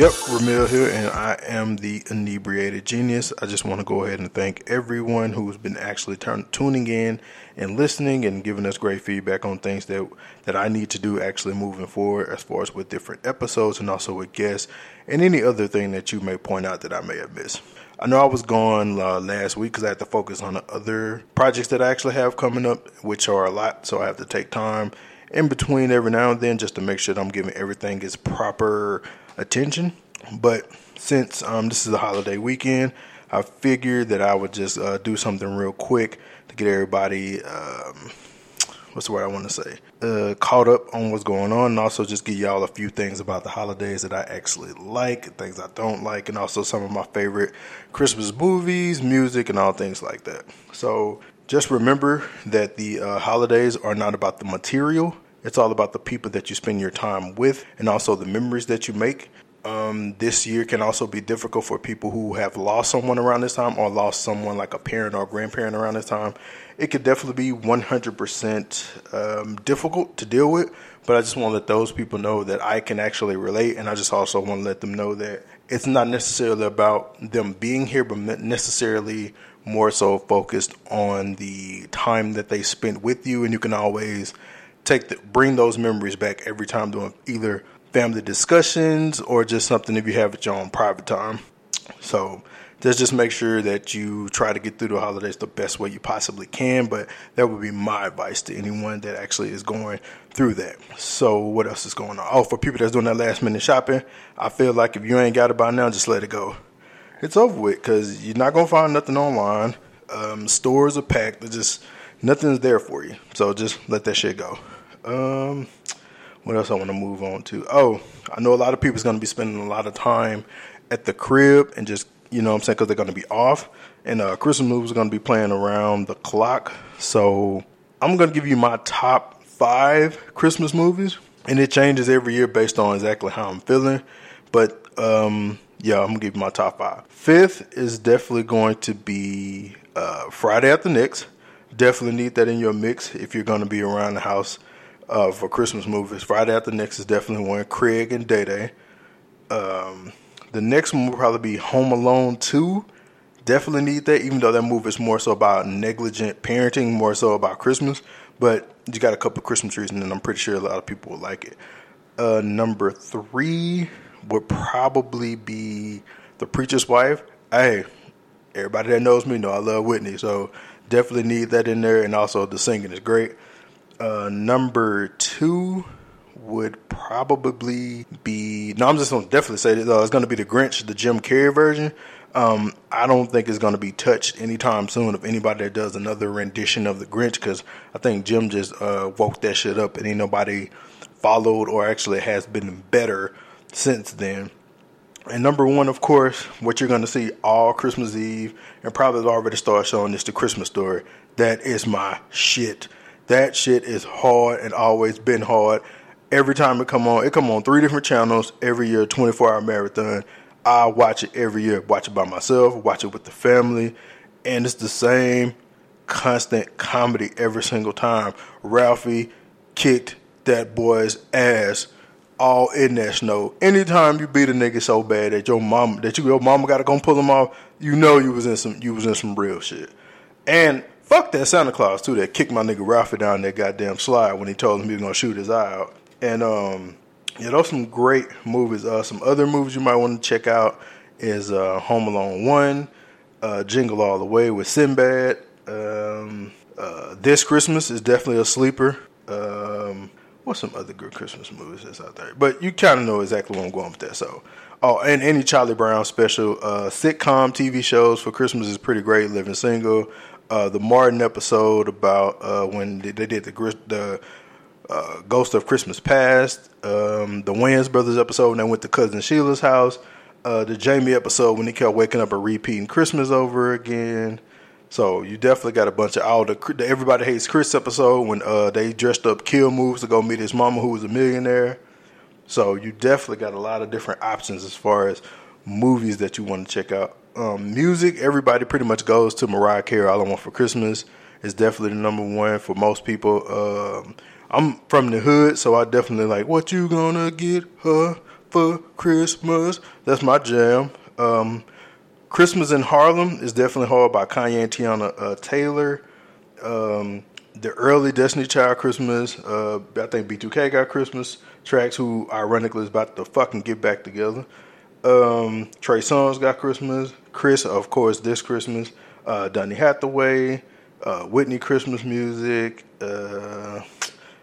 Yep, Rumeal here, and I am the inebriated genius. I just want to go ahead and thank everyone who's been actually tuning in and listening and giving us great feedback on things that that I need to do actually moving forward, as far as with different episodes and also with guests and any other thing that you may point out that I may have missed. I know I was gone uh, last week because I had to focus on the other projects that I actually have coming up, which are a lot, so I have to take time in between every now and then just to make sure that I'm giving everything its proper attention. But since um, this is a holiday weekend, I figured that I would just uh, do something real quick to get everybody, um, what's the word I want to say, uh, caught up on what's going on, and also just give y'all a few things about the holidays that I actually like, things I don't like, and also some of my favorite Christmas movies, music, and all things like that. So just remember that the uh, holidays are not about the material. It's all about the people that you spend your time with and also the memories that you make. Um, this year can also be difficult for people who have lost someone around this time or lost someone like a parent or grandparent around this time. It could definitely be 100% um, difficult to deal with, but I just want to let those people know that I can actually relate. And I just also want to let them know that it's not necessarily about them being here, but necessarily more so focused on the time that they spent with you. And you can always take the, bring those memories back every time doing either family discussions or just something if you have it your own private time. So just just make sure that you try to get through the holidays the best way you possibly can. But that would be my advice to anyone that actually is going through that. So what else is going on? Oh, for people that's doing that last minute shopping, I feel like if you ain't got it by now, just let it go. It's over with because you're not gonna find nothing online. Um, stores are packed. There's just nothing's there for you. So just let that shit go. Um, what else I want to move on to? Oh, I know a lot of people is going to be spending a lot of time at the crib and just, you know what I'm saying, because they're going to be off. And uh, Christmas movies are going to be playing around the clock. So I'm going to give you my top five Christmas movies. And it changes every year based on exactly how I'm feeling. But um, yeah, I'm going to give you my top five. Fifth is definitely going to be uh, Friday After Next. Definitely need that in your mix if you're going to be around the house uh, for Christmas movies. Friday After Next is definitely one. Craig and Day Day. Um, the next one will probably be Home Alone 2. Definitely need that, even though that movie is more so about negligent parenting, more so about Christmas. But you got a couple Christmas trees, and I'm pretty sure a lot of people will like it. Uh, number three would probably be The Preacher's Wife. Hey, everybody that knows me know I love Whitney, so definitely need that in there. And also, the singing is great. Uh, number two would probably be. No, I'm just gonna definitely say that uh, it's gonna be the Grinch, the Jim Carrey version. Um, I don't think it's gonna be touched anytime soon of anybody that does another rendition of the Grinch because I think Jim just uh, woke that shit up and ain't nobody followed or actually has been better since then. And number one, of course, what you're going to see all Christmas Eve, and probably already started showing this the Christmas story. That is my shit. That shit is hard and always been hard. Every time it come on, it come on three different channels every year, 24 hour marathon. I watch it every year. Watch it by myself, watch it with the family, and it's the same constant comedy every single time. Ralphie kicked that boy's ass all in that snow. Anytime you beat a nigga so bad that your mom that you your mama gotta go pull him off, you know you was in some you was in some real shit. And Fuck that Santa Claus too that kicked my nigga Ralphie down that goddamn slide when he told him he was gonna shoot his eye out. And um, yeah, those some great movies. Uh, some other movies you might want to check out is uh, Home Alone One, uh, Jingle All the Way with Sinbad. Um, uh, this Christmas is definitely a sleeper. Um, what's some other good Christmas movies that's out there? But you kind of know exactly where I'm going with that. So, oh, and any Charlie Brown special, uh, sitcom TV shows for Christmas is pretty great. Living Single, uh, the Martin episode about uh, when they, they, did the the uh, Ghost of Christmas Past, um, the Wayans Brothers episode when they went to cousin Sheila's house, uh, the Jamie episode when he kept waking up and repeating Christmas over again. So you definitely got a bunch of all the, the Everybody Hates Chris episode when uh, they dressed up kill moves to go meet his mama who was a millionaire. So you definitely got a lot of different options as far as movies that you want to check out um, music, everybody pretty much goes to Mariah Carey. All I Want for Christmas is definitely the number one for most people. Um, I'm from the hood, so I definitely like what you gonna get her for Christmas. That's my jam. Um, Christmas in Harlem is definitely hard by Kanye and Teyana uh, Taylor. Um, the early Destiny Child Christmas, uh, I think B2K got Christmas tracks, who ironically is about to fucking get back together. Um, Trey Songz got Christmas. Chris, of course, this Christmas. Uh, Donny Hathaway, uh, Whitney Christmas music. Uh,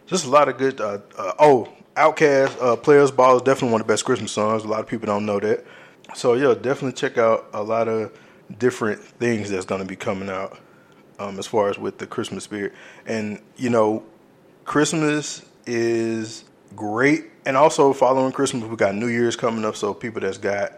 just a lot of good. Uh, uh, oh, OutKast, uh, Players Ball is definitely one of the best Christmas songs. A lot of people don't know that. So yeah, definitely check out a lot of different things that's going to be coming out um, as far as with the Christmas spirit. And you know, Christmas is great, and also following Christmas, we got New Year's coming up. So people that's got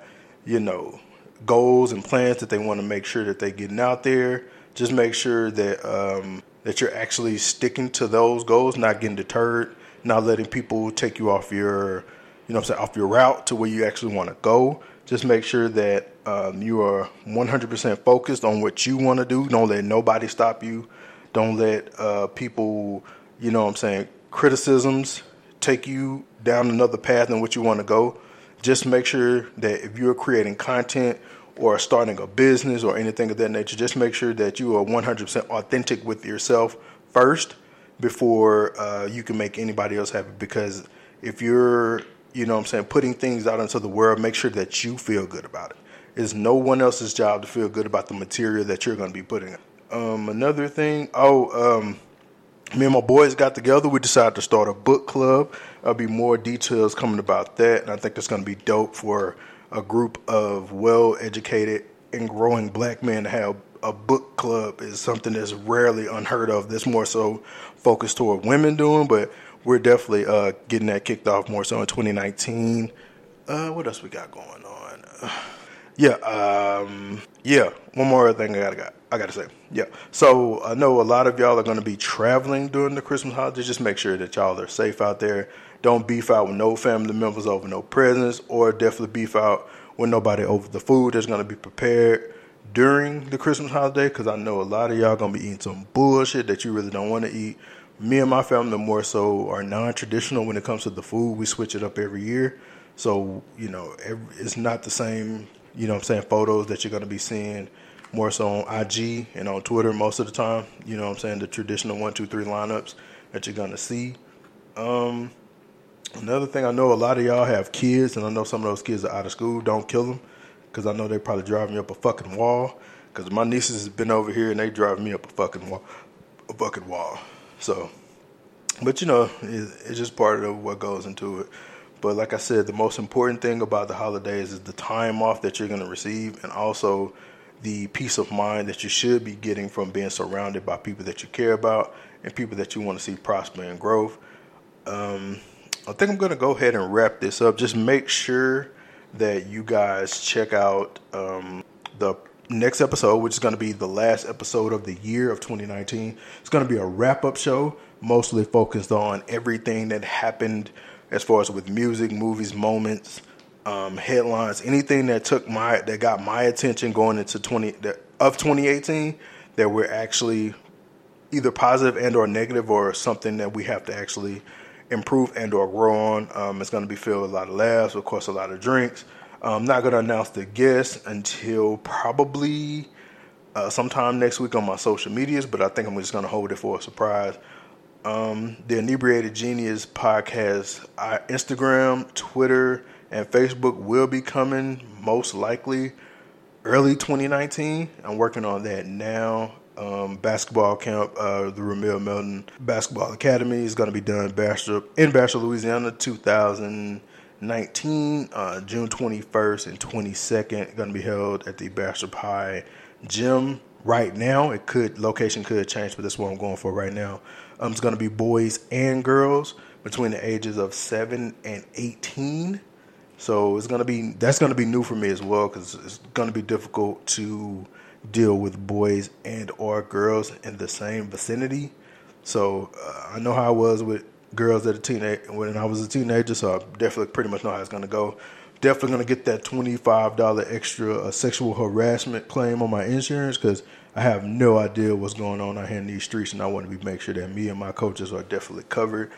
you know goals and plans that they want to make sure that they getting out there. Just make sure that um, that you're actually sticking to those goals, not getting deterred, not letting people take you off your you know I'm saying off your route to where you actually want to go just make sure that um, you are 100% focused on what you want to do. Don't let nobody stop you. Don't let uh, people, you know what I'm saying, criticisms take you down another path than what you want to go. Just make sure that if you're creating content or starting a business or anything of that nature, just make sure that you are 100% authentic with yourself first before uh, you can make anybody else happy. Because if you're you know what I'm saying, putting things out into the world, make sure that you feel good about it. It's no one else's job to feel good about the material that you're going to be putting. Um, another thing, oh, um, me and my boys got together. We decided to start a book club. There'll be more details coming about that, and I think it's going to be dope for a group of well-educated and growing black men to have a book club is something that's rarely unheard of. That's more so focused toward women doing, but we're definitely uh, getting that kicked off more so in 2019. Uh, what else we got going on? Uh, yeah, um, yeah. One more thing I gotta I gotta say. Yeah. So I know a lot of y'all are gonna be traveling during the Christmas holidays. Just make sure that y'all are safe out there. Don't beef out with no family members over no presents, or definitely beef out with nobody over the food that's gonna be prepared during the Christmas holiday. Because I know a lot of y'all gonna be eating some bullshit that you really don't want to eat me and my family more so are non-traditional when it comes to the food. We switch it up every year, so you know every, it's not the same. You know, I'm saying photos that you're going to be seeing more so on IG and on Twitter most of the time. You know, I'm saying the traditional one, two, three lineups that you're going to see. Um, another thing, I know a lot of y'all have kids, and I know some of those kids are out of school. Don't kill them, because I know they probably driving me up a fucking wall. Because my nieces has been over here and they drive me up a fucking wall, a fucking wall. So, but you know, it's just part of what goes into it. But like I said, the most important thing about the holidays is the time off that you're going to receive, and also the peace of mind that you should be getting from being surrounded by people that you care about and people that you want to see prosper and growth. Um, I think I'm going to go ahead and wrap this up. Just make sure that you guys check out um, the next episode, which is going to be the last episode of the year of 2019. It's going to be a wrap up show, mostly focused on everything that happened as far as with music, movies, moments, um, headlines, anything that took my that got my attention going into 20 of 2018 that we're actually either positive and or negative or something that we have to actually improve and or grow on. Um, it's going to be filled with a lot of laughs, of course, a lot of drinks. I'm not going to announce the guest until probably uh, sometime next week on my social medias, but I think I'm just going to hold it for a surprise. Um, the Inebriated Genius podcast, uh, Instagram, Twitter, and Facebook will be coming most likely early 2019. I'm working on that now. Um, basketball camp, uh, the Rumeal Melton Basketball Academy is going to be done in Bastrop, in Bastrop, Louisiana, 2000- 19, uh, June 21st and 22nd, going to be held at the Bastrop High Gym. Right now, it could location could change, but that's what I'm going for right now. Um, it's going to be boys and girls between the ages of seven and 18. So it's to be that's to be new for me as well because it's to be difficult to deal with boys and or girls in the same vicinity. So uh, I know how I was with girls at a teenage when I was a teenager, so I definitely pretty much know how it's gonna go. Definitely gonna get that twenty five dollar extra uh, sexual harassment claim on my insurance because I have no idea what's going on out here in these streets, and I want to be make sure that me and my coaches are definitely covered.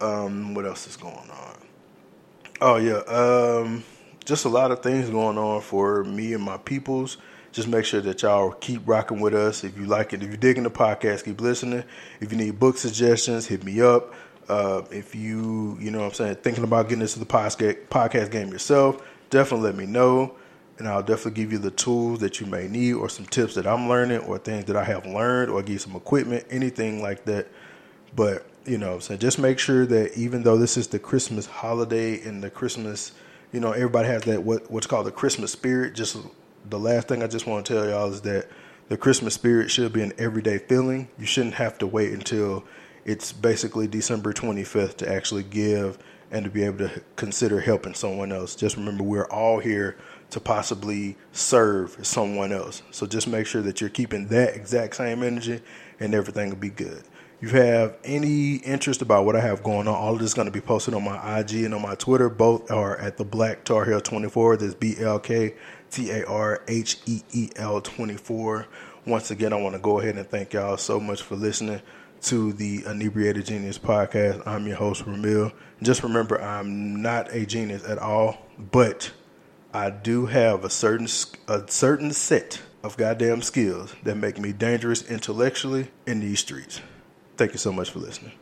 Um, what else is going on? Oh yeah, um, just a lot of things going on for me and my peoples. Just make sure that y'all keep rocking with us. If you like it, if you're digging the podcast, keep listening. If you need book suggestions, hit me up. Uh, if you, you know what I'm saying, thinking about getting into the podcast game yourself, definitely let me know. And I'll definitely give you the tools that you may need or some tips that I'm learning or things that I have learned or give you some equipment, anything like that. But, you know, so just make sure that even though this is the Christmas holiday and the Christmas, you know, everybody has that what what's called the Christmas spirit. Just the last thing I just want to tell y'all is that the Christmas spirit should be an everyday feeling. You shouldn't have to wait until it's basically December 25th to actually give and to be able to consider helping someone else. Just remember, we're all here to possibly serve someone else. So just make sure that you're keeping that exact same energy and everything will be good. If you have any interest about what I have going on, all of this is going to be posted on my IG and on my Twitter. Both are at the Black Tar Heel 24. That's B L K T A R H E E L 24. Once again, I want to go ahead and thank y'all so much for listening to the Inebriated Genius podcast. I'm your host, Rumeal. Just remember, I'm not a genius at all, but I do have a certain a certain set of goddamn skills that make me dangerous intellectually in these streets. Thank you so much for listening.